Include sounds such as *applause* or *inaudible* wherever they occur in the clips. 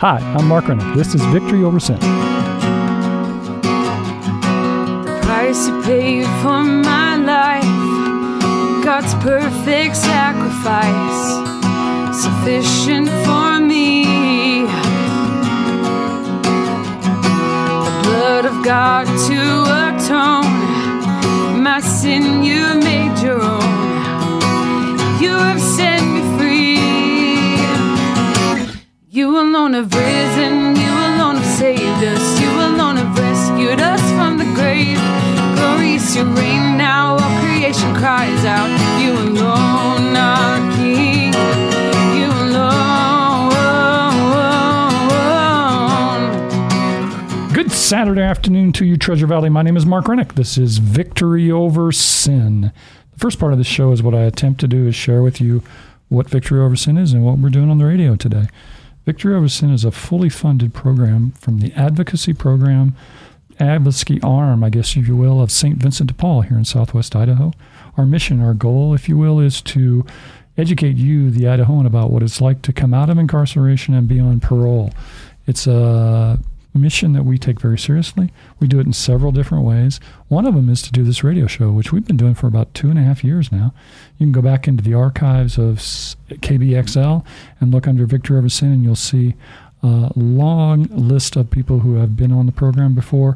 Hi, I'm Mark Rennick. This is Victory Over Sin. The price you paid for my life, God's perfect sacrifice, sufficient for me. The blood of God to atone my sin, you made your own. You have set You alone have risen, you alone have saved us, you alone have rescued us from the grave. Glorious your reign now, all creation cries out. You alone are King. You alone. Good Saturday afternoon to you, Treasure Valley. My name is Mark Rennick. This is Victory Over Sin. The first part of the show is what I attempt to do is share with you what Victory Over Sin is and what we're doing on the radio today. Victory Over Sin is a fully funded program from the advocacy program, advocacy arm, I guess if you will, of St. Vincent de Paul here in southwest Idaho. Our mission, our goal, if you will, is to educate you, the Idahoan, about what it's like to come out of incarceration and be on parole. It's a mission that we take very seriously. We do it in several different ways. One of them is to do this radio show, which we've been doing for about two and a half years now. You can go back into the archives of KBXL and look under Victory Over Sin, and you'll see a long list of people who have been on the program before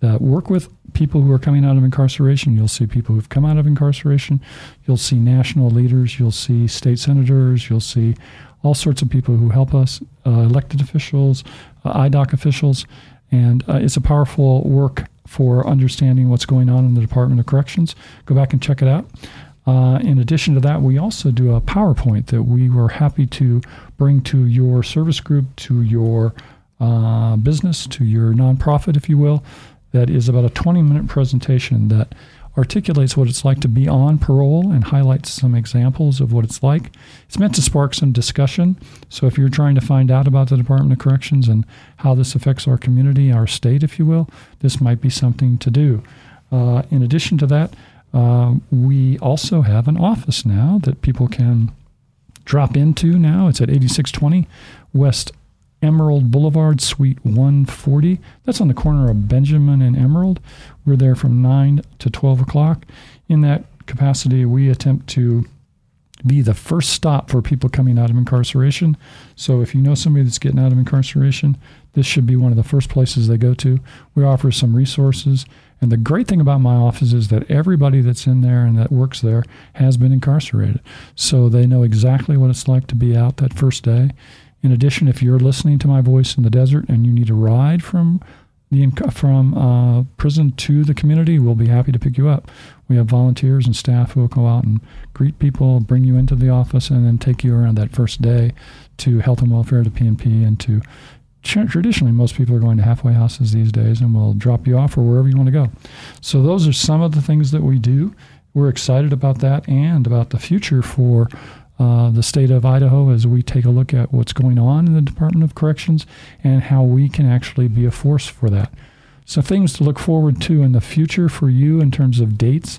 that work with people who are coming out of incarceration. You'll see people who've come out of incarceration. You'll see national leaders. You'll see state senators. You'll see all sorts of people who help us, uh, elected officials, uh, IDOC officials, and uh, it's a powerful work for understanding what's going on in the Department of Corrections. Go back and check it out. Uh, in addition to that, we also do a PowerPoint that we were happy to bring to your service group, to your uh, business, to your nonprofit, if you will. That is about a 20 minute presentation that articulates what it's like to be on parole and highlights some examples of what it's like. It's meant to spark some discussion. So if you're trying to find out about the Department of Corrections and how this affects our community, our state, if you will, this might be something to do. Uh, in addition to that, uh, we also have an office now that people can drop into now. It's at 8620 West Emerald Boulevard, Suite 140. That's on the corner of Benjamin and Emerald. We're there from 9 to 12 o'clock. In that capacity, we attempt to be the first stop for people coming out of incarceration. So if you know somebody that's getting out of incarceration, this should be one of the first places they go to. We offer some resources. And the great thing about my office is that everybody that's in there and that works there has been incarcerated. So they know exactly what it's like to be out that first day. In addition, if you're listening to my voice in the desert and you need a ride from the from uh, prison to the community, we'll be happy to pick you up. We have volunteers and staff who will go out and greet people, bring you into the office, and then take you around that first day to health and welfare, to PNP, and to traditionally most people are going to halfway houses these days, and we'll drop you off or wherever you want to go. So those are some of the things that we do. We're excited about that and about the future for uh, the state of Idaho as we take a look at what's going on in the Department of Corrections and how we can actually be a force for that. So, things to look forward to in the future for you in terms of dates.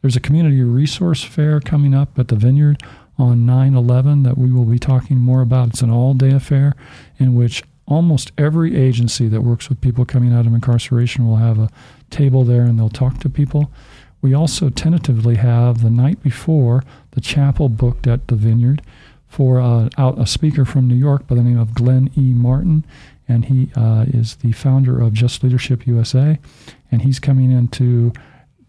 There's a community resource fair coming up at the Vineyard on 9 11 that we will be talking more about. It's an all day affair in which almost every agency that works with people coming out of incarceration will have a table there and they'll talk to people. We also tentatively have the night before the chapel booked at the Vineyard for uh, out a speaker from New York by the name of Glenn E. Martin, and he uh, is the founder of Just Leadership USA, and he's coming in to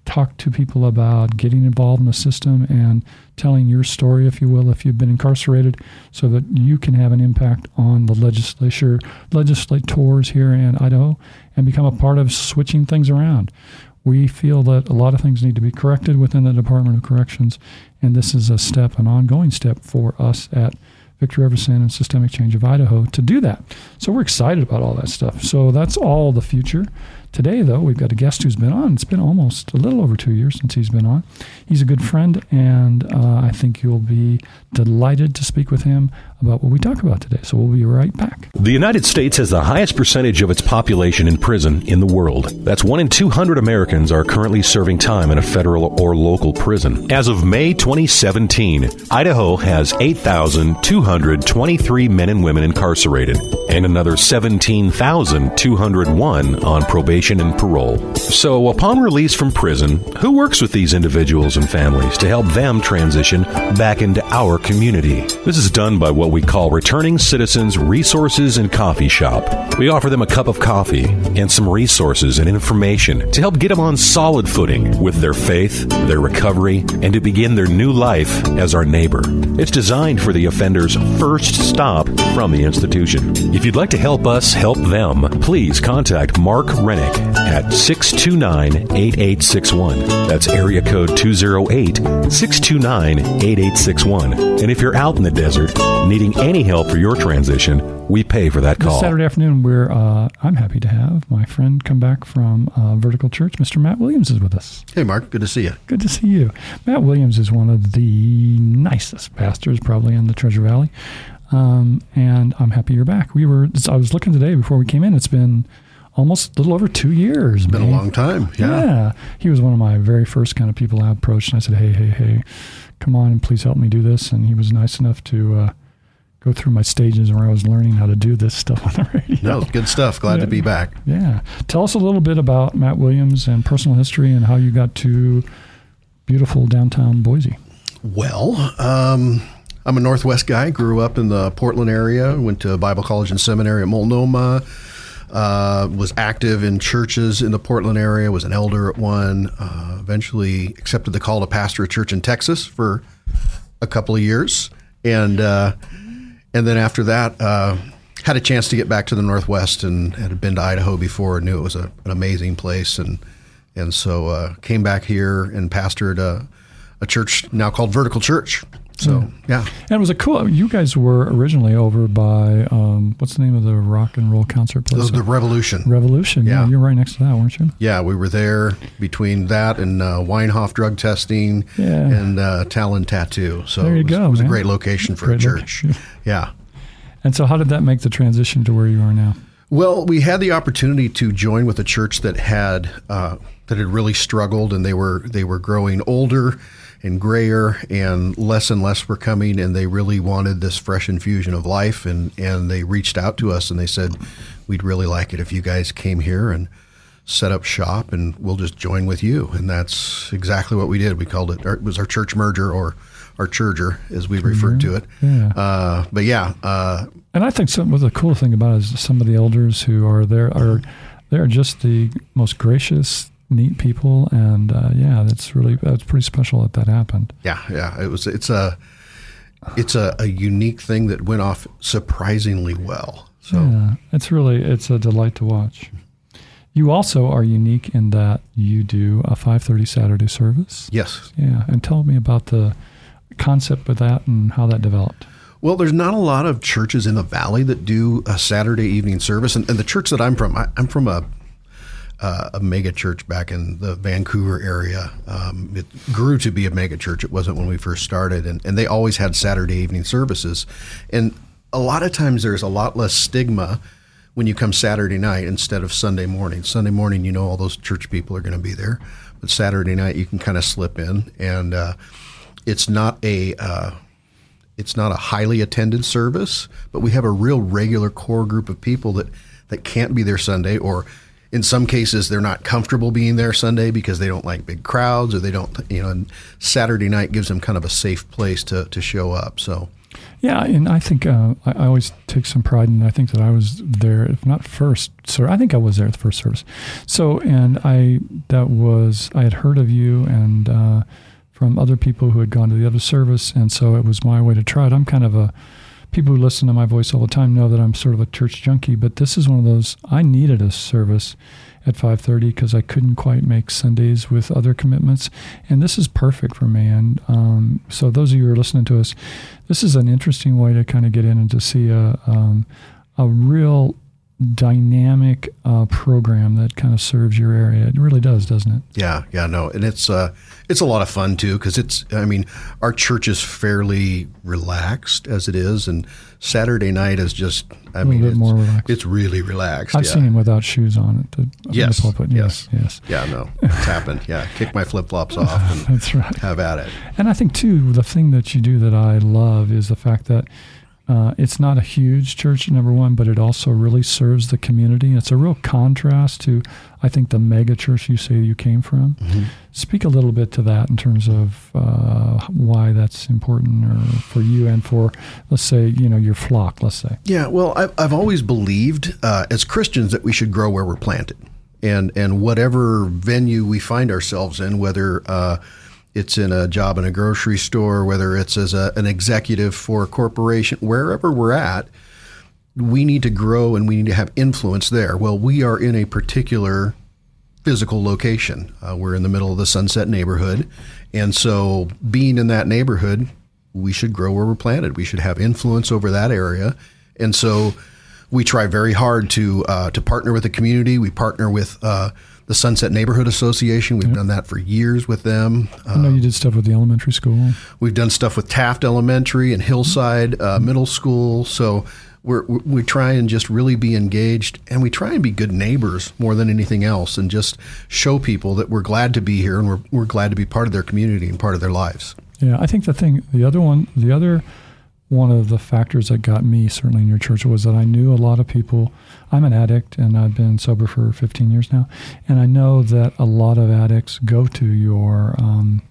talk to people about getting involved in the system and telling your story, if you will, if you've been incarcerated, so that you can have an impact on the legislature, legislators here in Idaho, and become a part of switching things around. We feel that a lot of things need to be corrected within the Department of Corrections, and this is a step, an ongoing step for us at Victory Over Sin and Systemic Change of Idaho to do that. So we're excited about all that stuff. So that's all the future. Today, though, we've got a guest who's been on. It's been almost a little over two years since he's been on. He's a good friend, and uh, I think you'll be delighted to speak with him about what we talk about today. So we'll be right back. The United States has the highest percentage of its population in prison in the world. That's one in 200 Americans are currently serving time in a federal or local prison. As of May 2017, Idaho has 8,223 men and women incarcerated and another 17,201 on probation and parole. So, upon release from prison, who works with these individuals and families to help them transition back into our community? This is done by what we call Returning Citizens Resources and Coffee Shop. We offer them a cup of coffee and some resources and information to help get them on solid footing with their faith, their recovery, and to begin their new life as our neighbor. It's designed for the offender's first stop from the institution. If you'd like to help us help them, please contact Mark Rennick at 629 8861. That's area code 208 629 8861. And if you're out in the desert needing any help for your transition, we pay for that This call. Saturday afternoon, we're, uh, I'm happy to have my friend come back from uh, Vertical Church. Mr. Matt Williams is with us. Hey, Mark. Good to see you. Good to see you. Matt Williams is one of the nicest pastors probably in the Treasure Valley. Um, and I'm happy you're back. We were, I was looking today before we came in. It's been almost a little over two years. Been a long time. Yeah. He was one of my very first kind of people I approached. And I said, hey, hey, hey, come on and please help me do this. And he was nice enough to uh, go through my stages where I was learning how to do this *laughs* stuff on the radio. No, good stuff. Glad to be back. Yeah. Tell us a little bit about Matt Williams and personal history and how you got to beautiful downtown Boise. Well, um, I'm a Northwest guy. Grew up in the Portland area. Went to Bible college and seminary at Multnomah. Uh, was active in churches in the Portland area. Was an elder at one. Uh, eventually accepted the call to pastor a church in Texas for a couple of years, and uh, and then after that. Uh, had a chance to get back to the Northwest and had been to Idaho before and knew it was a, an amazing place and and so uh, came back here and pastored a, a church now called Vertical Church. So yeah, And it was a cool. You guys were originally over by um, what's the name of the rock and roll concert the, place? the Revolution. Revolution. Yeah. Yeah. you're right next to that, weren't you? Yeah, we were there between that and uh, Wienhoff drug testing Yeah. and uh, Talon Tattoo. So There you it was, go, it was a great location for Great a church. location. *laughs* Yeah. And so, how did that make the transition to where you are now? Well, we had the opportunity to join with a church that had uh, that had really struggled, and they were they were growing older and grayer, and less and less were coming, and they really wanted this fresh infusion of life, and and they reached out to us and they said, we'd really like it if you guys came here and set up shop, and we'll just join with you, and that's exactly what we did. We called it it was our church merger or our churger as we referred to it. Yeah. Uh, but yeah, uh, And I think some, what the cool thing about it is some of the elders who are there are they're just the most gracious, neat people, and uh, yeah, that's really that's pretty special that that happened. Yeah, yeah. It was. It's a. It's a, a unique thing that went off surprisingly well. So Yeah, it's really it's a delight to watch. You also are unique in that you do a 5:30 Saturday service. yes. Yeah, and tell me about the concept of that and how that developed. Well, there's not a lot of churches in the valley that do a Saturday evening service, and, and the church that I'm from, I, I'm from a uh, a mega church back in the Vancouver area. Um, it grew to be a mega church. It wasn't when we first started, and, and they always had Saturday evening services. And a lot of times there's a lot less stigma when you come Saturday night instead of Sunday morning. Sunday morning, you know all those church people are going to be there, but Saturday night you can kind of slip in, and uh, it's not a uh, it's not a highly attended service, but we have a real regular core group of people that, that can't be there Sunday, or in some cases they're not comfortable being there Sunday because they don't like big crowds or they don't, you know, Saturday night gives them kind of a safe place to, to show up. So, Yeah, and I think uh, I, I always take some pride in. I think that I was there, if not first, sir. I think I was there at the first service. So, and I that was I had heard of you and uh, from other people who had gone to the other service, and so it was my way to try it. I'm kind of a people who listen to my voice all the time know that I'm sort of a church junkie, but this is one of those. I needed a service at 5:30 because I couldn't quite make Sundays with other commitments, and this is perfect for me. And um, so, those of you who are listening to us, this is an interesting way to kind of get in and to see a um, a real dynamic uh, program that kind of serves your area. It really does, doesn't it? Yeah, yeah, no, and it's uh, it's a lot of fun too because it's. I mean, our church is fairly relaxed as it is, and Saturday night is just. I mean, bit it's, more relaxed. It's really relaxed. I've yeah. seen him without shoes on at the, Yes, the pulpit. Yes, yes. Yeah, no, it's happened. Yeah, kick my flip flops off *laughs* and That's right. have at it. And I think too, the thing that you do that I love is the fact that uh, it's not a huge church, number one, but it also really serves the community. It's a real contrast to, I think, the mega church you say you came from. Speak a little bit to that in terms of uh, why that's important, or for you and for, let's say, you know, your flock. Let's say. Yeah, well, I've, I've always believed uh, as Christians that we should grow where we're planted, and and whatever venue we find ourselves in, whether uh, it's in a job in a grocery store, whether it's as a, an executive for a corporation, wherever we're at, we need to grow and we need to have influence there. Well, we are in a particular physical location. Uh, we're in the middle of the Sunset neighborhood. And so, being in that neighborhood, we should grow where we're planted. We should have influence over that area. And so, we try very hard to uh, to partner with the community. We partner with uh, the Sunset Neighborhood Association. We've done that for years with them. I know you did stuff with the elementary school. We've done stuff with Taft Elementary and Hillside uh, Middle School. So we're, we we try and just really be engaged, and we try and be good neighbors more than anything else, and just show people that we're glad to be here and we're, we're glad to be part of their community and part of their lives. Yeah, I think the thing, the other one, the other one of the factors that got me certainly in your church was that I knew a lot of people. I'm an addict and I've been sober for 15 years now, and I know that a lot of addicts go to your um,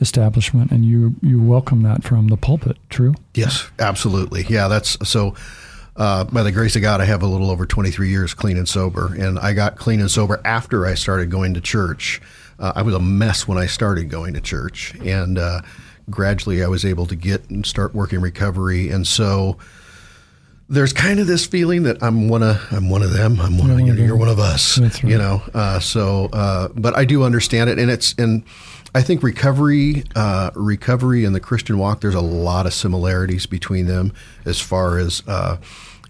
establishment, and you you welcome that from the pulpit. True. Yes, absolutely. Yeah, that's so. Uh, by the grace of God, I have a little over 23 years clean and sober, and I got clean and sober after I started going to church. Uh, I was a mess when I started going to church, and uh, gradually I was able to get and start working recovery. And so there's kind of this feeling that I'm one of I'm one of them. I'm one of, one you of know, you're one of us. Right. You know. Uh, so, uh, but I do understand it, and it's and I think recovery, uh, recovery, and the Christian walk. There's a lot of similarities between them as far as. Uh,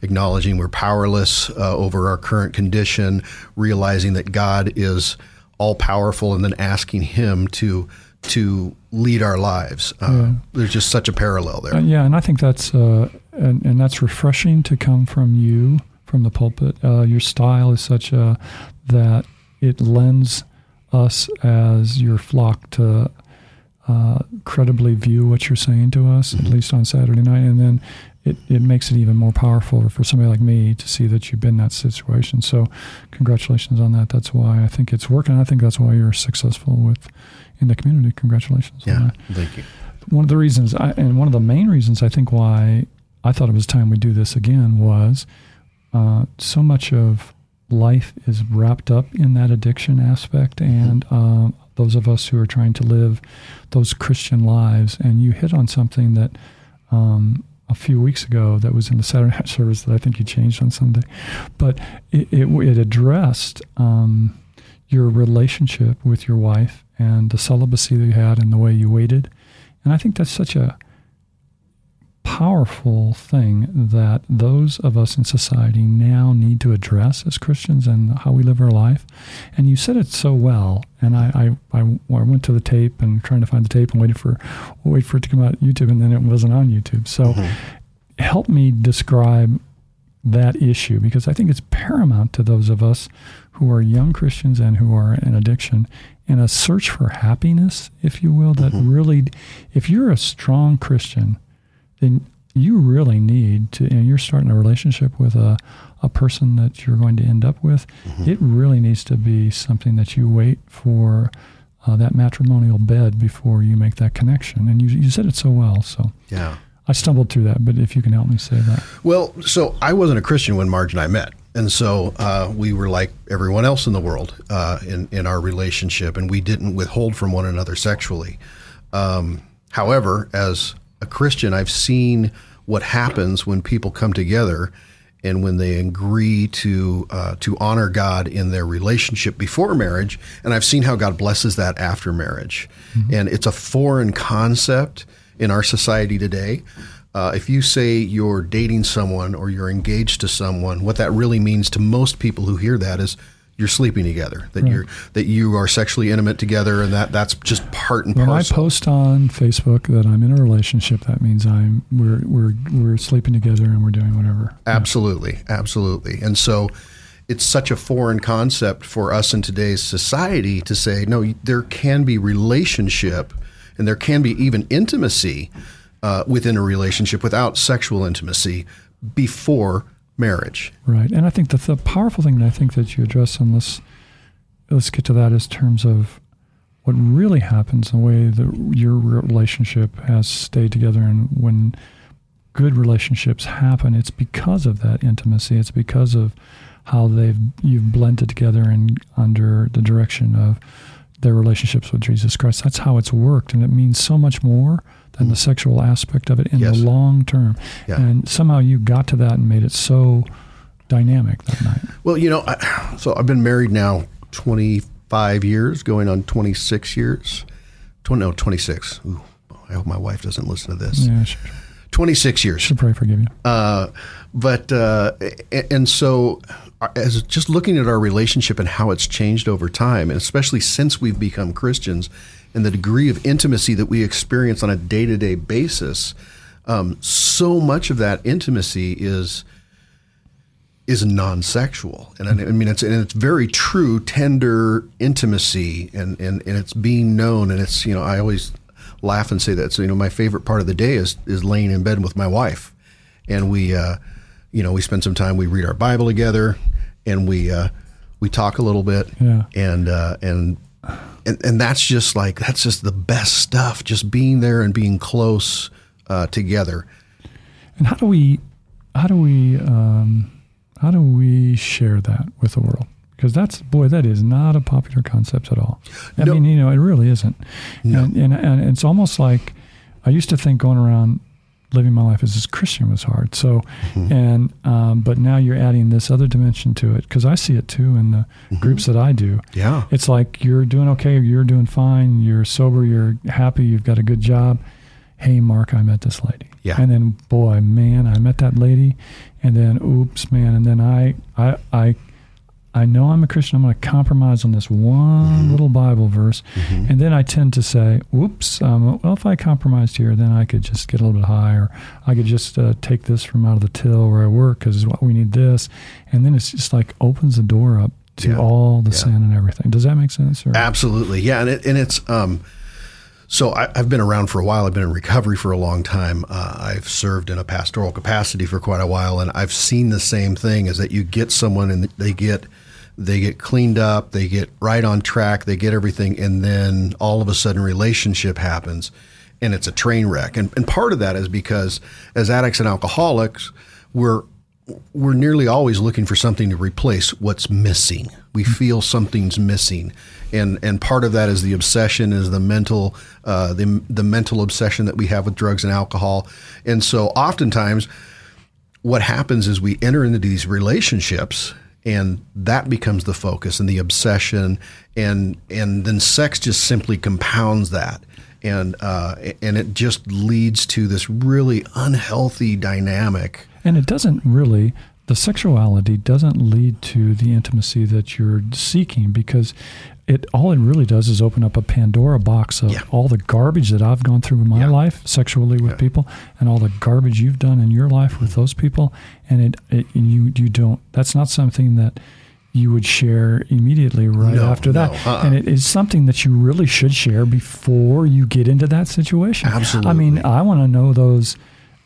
Acknowledging we're powerless uh, over our current condition, realizing that God is all powerful, and then asking Him to to lead our lives. Uh, There's just such a parallel there. Uh, yeah, and I think that's uh, and, and that's refreshing to come from you from the pulpit. Uh, your style is such a that it lends us as your flock to uh, credibly view what you're saying to us, at least on Saturday night, and then it, it makes it even more powerful for somebody like me to see that you've been in that situation. So, congratulations on that. That's why I think it's working. I think that's why you're successful with in the community. Congratulations. on Yeah, that thank you. one of the reasons I, and one of the main reasons I think why I thought it was time we do this again was uh, so much of life is wrapped up in that addiction aspect and um, those of us who are trying to live those Christian lives and you hit on something that um, a few weeks ago that was in the Saturday night service that I think you changed on Sunday. But it, it, it addressed um, your relationship with your wife and the celibacy that you had and the way you waited. And I think that's such a powerful thing that those of us in society now need to address as Christians and how we live our life. And you said it so well. And I, I, I, I went to the tape and trying to find the tape and waited for wait for it to come out YouTube, and then it wasn't on YouTube. So mm-hmm. help me describe that issue because I think it's paramount to those of us who are young Christians and who are in addiction in a search for happiness, if you will, that mm-hmm. really, if you're a strong Christian, then you really need to, and you're starting a relationship with a, a person that you're going to end up with, it really needs to be something that you wait for uh, that matrimonial bed before you make that connection. And you, you said it so well. So Yeah. I stumbled through that, but if you can help me say that. Well, so I wasn't a Christian when Marge and I met. And so uh, we were like everyone else in the world uh, in, in our relationship, and we didn't withhold from one another sexually. Um, however, as a Christian, I've seen what happens when people come together and when they agree to uh, to honor God in their relationship before marriage, and I've seen how God blesses that after marriage. And it's a foreign concept in our society today. uh, if you say you're dating someone or you're engaged to someone, what that really means to most people who hear that is you're sleeping together, that you're that you are sexually intimate together, and that that's just part and When I post on Facebook that I'm in a relationship, that means I'm we're we're we're sleeping together and we're doing whatever. Absolutely, absolutely. And so it's such a foreign concept for us in today's society to say, no, there can be relationship and there can be even intimacy uh, within a relationship without sexual intimacy before marriage. Right, and I think that the powerful thing that I think that you address on this, let's get to that, is terms of what really happens, the way that your relationship has stayed together, and when good relationships happen, it's because of that intimacy. It's because of how they've you've blended together and under the direction of their relationships with Jesus Christ. That's how it's worked, and it means so much more than the mm. sexual aspect of it in Yes. the long term. Yeah. And somehow you got to that and made it so dynamic that night. Well, you know, I, *sighs* so I've been married now 25 years, going on 26 years. 20, no, 26. Ooh, I hope my wife doesn't listen to this. Yeah, should, 26 years. should pray forgive you. Uh, but uh, and so uh, as just looking at our relationship and how it's changed over time, and especially since we've become Christians, and the degree of intimacy that we experience on a day to day basis, um, so much of that intimacy is is non-sexual, and I I mean it's and it's very true, tender intimacy, and and and it's being known, and it's you know I always laugh and say that so you know my favorite part of the day is is laying in bed with my wife, and we uh, you know we spend some time we read our Bible together, and we uh, we talk a little bit, Yeah. and uh, and and and that's just like that's just the best stuff, just being there and being close uh, together. And how do we, how do we, um, how do we share that with the world? Because that's boy, that is not a popular concept at all. I No. mean, you know, it really isn't. No. And, and and it's almost like I used to think going around living my life as a Christian was hard. So, Mm-hmm. and um, but now you're adding this other dimension to it because I see it too in the groups that I do. Mm-hmm. Yeah. It's like you're doing okay, you're doing fine, you're sober, you're happy, you've got a good job. Hey, Mark, I met this lady. Yeah. And then, boy, man, I met that lady, and then, oops, man, and then I, I, I, I know I'm a Christian. I'm going to compromise on this one Mm-hmm. little Bible verse, and then I tend to say, "Whoops! Um, well, if I compromised here, then I could just get a little bit higher. I could just uh, take this from out of the till where I work because we need this." And then it's just like opens the door up to Yeah. all the Yeah. sin and everything. Does that make sense? Or? Absolutely, yeah, and it, and it's um, so I, I've been around for a while. I've been in recovery for a long time. Uh, I've served in a pastoral capacity for quite a while, and I've seen the same thing: is that you get someone and they get they get cleaned up, they get right on track, they get everything, and then all of a sudden, relationship happens, and it's a train wreck. And and part of that is because as addicts and alcoholics, we're we're nearly always looking for something to replace what's missing. We feel something's missing, and and part of that is the obsession, is the mental, uh, the the mental obsession that we have with drugs and alcohol, and so oftentimes, what happens is we enter into these relationships, and that becomes the focus and the obsession, and and then sex just simply compounds that. And uh, and it just leads to this really unhealthy dynamic And it doesn't really, the sexuality doesn't lead to the intimacy that you're seeking because it all it really does is open up a Pandora box of Yeah. all the garbage that I've gone through in my Yeah. life sexually with Yeah. people and all the garbage you've done in your life with those people and it, it and you you don't that's not something that you would share immediately right No, after that. no, uh-uh. And it is something that you really should share before you get into that situation. Absolutely. I mean, I want to know those.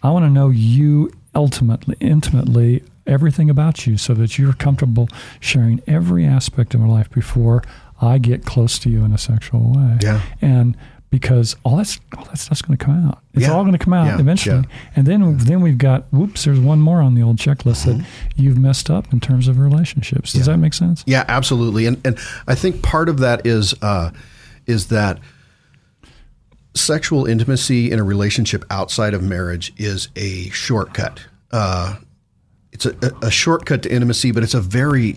I want to know you ultimately, intimately, everything about you, so that you're comfortable sharing every aspect of my life before I get close to you in a sexual way. Yeah. And because all that's all that stuff's going to come out. It's Yeah. all going to come out Yeah. eventually. Yeah. And then then we've got whoops. There's one more on the old checklist that you've messed up in terms of relationships. Does Mm-hmm. That make sense? Yeah, absolutely. And and I think part of that is uh, is that sexual intimacy in a relationship outside of marriage is a shortcut. Uh, it's a, a shortcut to intimacy, but it's a very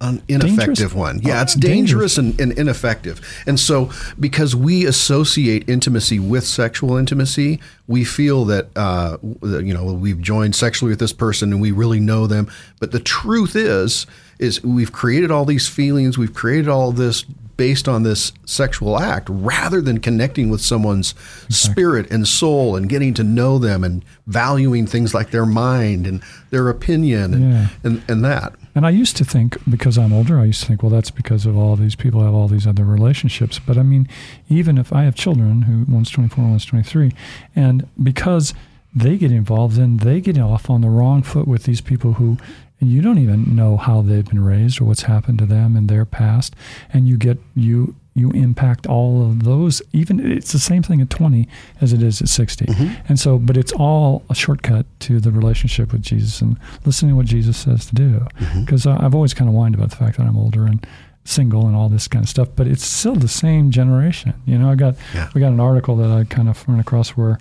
an ineffective Dangerous? one. Yeah, Oh, it's dangerous and, and ineffective. And so, because we associate intimacy with sexual intimacy, we feel that uh, you know we've joined sexually with this person and we really know them. But the truth is, is we've created all these feelings, we've created all this based on this sexual act, rather than connecting with someone's spirit and soul and getting to know them and valuing things like their mind and their opinion and Yeah. and, and that. And I used to think, because I'm older, I used to think, well, that's because of all these people have all these other relationships. But I mean, even if I have children who one's 24, one's 23, and because they get involved, then they get off on the wrong foot with these people who you don't even know how they've been raised or what's happened to them in their past, and you get you you impact all of those. Even it's the same thing at 20 as it is at 60, mm-hmm. and so, but it's all a shortcut to the relationship with Jesus and listening to what Jesus says to do. Mm-hmm. Because I've always kind of whined about the fact that I'm older and single and all this kind of stuff, but it's still the same generation. You know, I got Yeah. we got an article that I kind of ran across where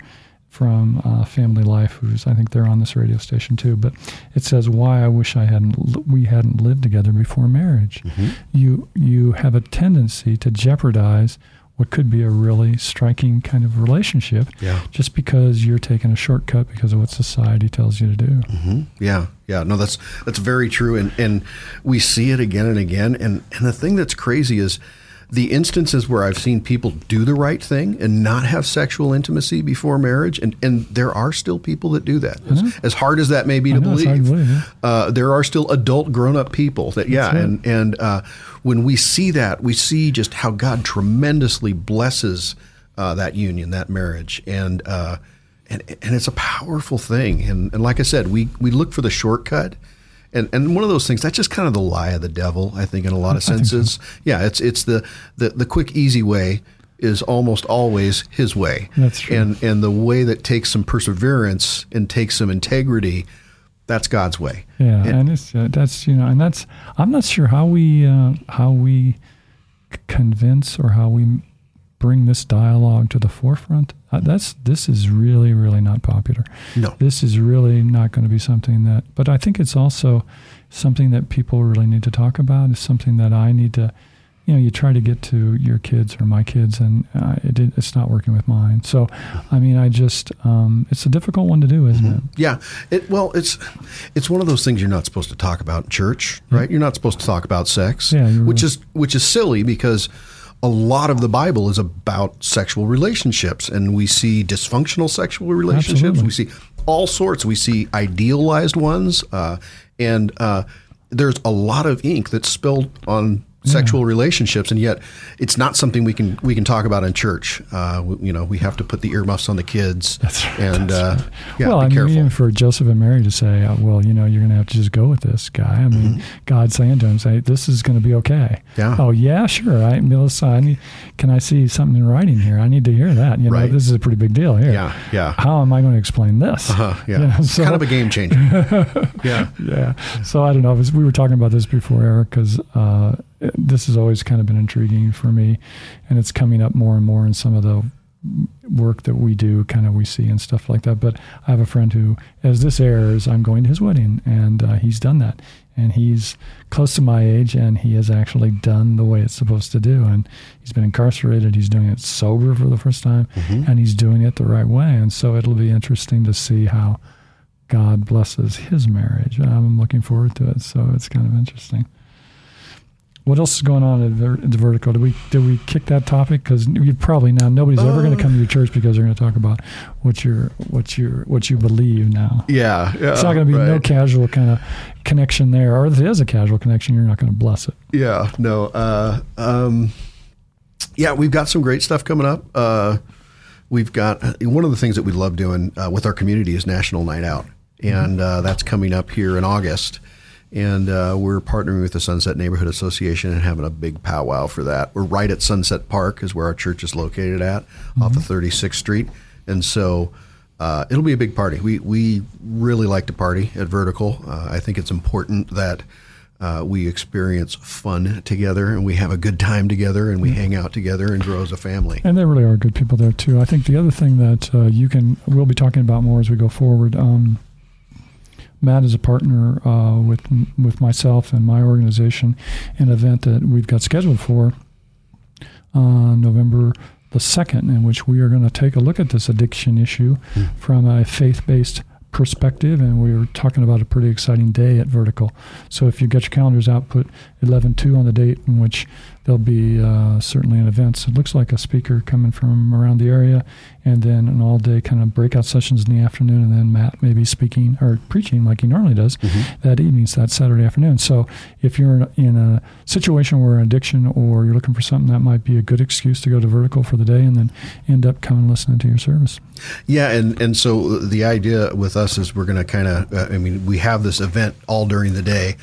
from uh, Family Life, who's I think they're on this radio station too. But it says why I wish I hadn't we hadn't lived together before marriage. Mm-hmm. You you have a tendency to jeopardize what could be a really striking kind of relationship Yeah. just because you're taking a shortcut because of what society tells you to do. Mm-hmm. Yeah, yeah, no, that's that's very true, and and we see it again and again. And and the thing that's crazy is the instances where I've seen people do the right thing and not have sexual intimacy before marriage, and and there are still people that do that. As, as hard as that may be to know, believe, yeah. uh, there are still adult, grown-up people that yeah, right. and and uh, when we see that, we see just how God tremendously blesses uh, that union, that marriage, and. Uh, and, and it's a powerful thing. And, and like I said, we, we look for the shortcut. And, and one of those things that's just kind of the lie of the devil, I think, in a lot of *laughs* think so. senses. Yeah, it's it's the, the the quick, easy way is almost always his way. That's true. And and the way that takes some perseverance and takes some integrity, that's God's way. Yeah, And- and, it's uh, that's you know, and that's I'm not sure how we uh, how we convince or how we bring this dialogue to the forefront. Uh, that's this is really really not popular. No. this is really not going to be something that. But I think it's also something that people really need to talk about. It's something that I need to. You know, you try to get to your kids or my kids, and uh, it it's not working with mine. So, I mean, I just um, it's a difficult one to do, isn't it? Yeah. It, well, it's it's one of those things you're not supposed to talk about in church, right? You're not supposed to talk about sex, Yeah, which right. is which is silly because a lot of the Bible is about sexual relationships, and we see dysfunctional sexual relationships. Absolutely. We see all sorts. We see idealized ones, uh, and uh, there's a lot of ink that's spilled on sexual relationships, and yet it's not something we can we can talk about in church. Uh, we- you know, we have to put the earmuffs on the kids, That's right, and uh, yeah, well, I mean, careful. even for Joseph and Mary to say, uh, well, you know, you're going to have to just go with this guy. I mean, God saying to him, say, this is going to be okay. Mm-hmm. Yeah. Oh, yeah, sure. I, Melissa, I need, can I see something in writing here? I need to hear that. You know, Right. this is a pretty big deal here. Yeah, yeah. How am I going to explain this? *laughs* Uh, yeah, You know, It's so- kind of a game changer. *laughs* yeah, yeah. So I don't know. Was- We were talking about this before, Eric, because uh, this has always kind of been intriguing for me, and it's coming up more and more in some of the work that we do, kind of we see and stuff like that. But I have a friend who, as this airs, I'm going to his wedding, and uh, he's done that, and he's close to my age, and he has actually done the way it's supposed to do, and he's been incarcerated. He's doing it sober for the first time, and he's doing it the right way, and so it'll be interesting to see how. God blesses his marriage. I'm looking forward to it. So it's kind of interesting. What else is going on at, Ver- at the vertical? Did we did we kick that topic? Because you probably now nobody's ever going to come to your church because they're going to talk about what your what your what you believe now. yeah, yeah. It's not going to be no casual kind of connection there, or if it is a casual connection, you're not going to bless it. Yeah, no. Uh, um, yeah, we've got some great stuff coming up. Uh, we've got uh, one of the things that we love doing uh, with our community is National Night Out, and uh, that's coming up here in August. And uh, we're partnering with the Sunset Neighborhood Association and having a big powwow for that. We're right at Sunset Park, is where our church is located at, off of 36th Street, and so uh, it'll be a big party. We we really like to party at Vertical. Uh, I think it's important that uh, we experience fun together and we have a good time together and we hang out together and grow as a family. And there really are good people there too. I think the other thing that uh, you can we'll be talking about more as we go forward. Um, Matt is a partner uh, with with myself and my organization, an event that we've got scheduled for on November the second, in which we are going to take a look at this addiction issue from a faith-based perspective, and we were talking about a pretty exciting day at Vertical. So if you get your calendars out, put 11-2 on the date in which there'll be uh, certainly an event. So It looks like a speaker coming from around the area, and then an all-day kind of breakout sessions in the afternoon, and then Matt maybe speaking or preaching like he normally does that evening, so that Saturday afternoon. So if you're in a, situation where addiction or you're looking for something that might be a good excuse to go to Vertical for the day, and then end up coming listening to your service. Yeah, and and so the idea with us is we're going to kind of, uh, I mean, we have this event all during the day,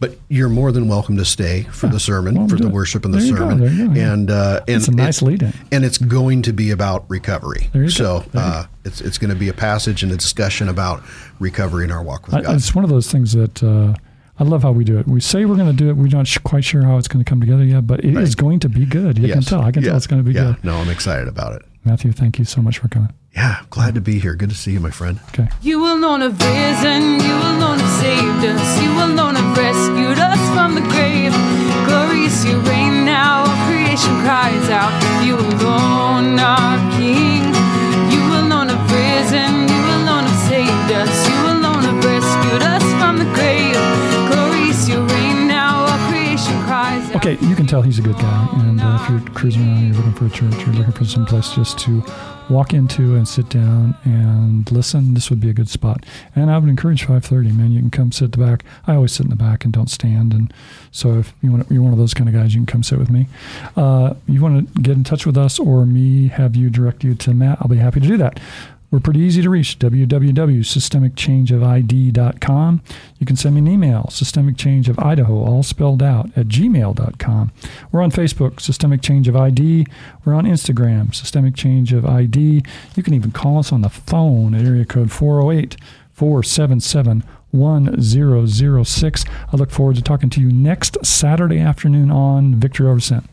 but you're more than welcome to stay for the sermon, Mm-hmm. Well, for the it. worship and the There go, sermon, there you go, yeah. and uh, and It's a nice lead-in. and it's going to be about recovery. Go. so uh, it's it's going to be a passage and a discussion about recovery in our walk with I, God. it's one of those things that uh, I love how we do it. We say we're going to do it. We're not sh- quite sure how it's going to come together yet, but it is Right. going to be good. You can tell. I can Yeah. tell it's going to be yeah. good. No, I'm excited about it. Matthew, thank you so much for coming. Yeah, glad to be here. Good to see you, my friend. Okay. You alone have risen, you alone have saved us, you alone have rescued us from the grave. Glorious you reign now, all creation cries out. You alone are can tell he's a good guy. And uh, if you're cruising around, you're looking for a church, you're looking for some place just to walk into and sit down and listen, this would be a good spot. And I would encourage 5:30. Man, you can come sit the back. I always sit in the back and don't stand. And so if you want, you're one of those kind of guys, you can come sit with me. Uh, you want to get in touch with us or me, have you direct you to Matt? I'll be happy to do that. We're pretty easy to reach. www.systemicchangeofid.com. You can send me an email, Systemic Change of Idaho, all spelled out, at gmail.com. We're on Facebook, Systemic Change of ID. We're on Instagram, Systemic Change of ID. You can even call us on the phone at area code 408 477 1006. I look forward to talking to you next Saturday afternoon on Victory Over Sin.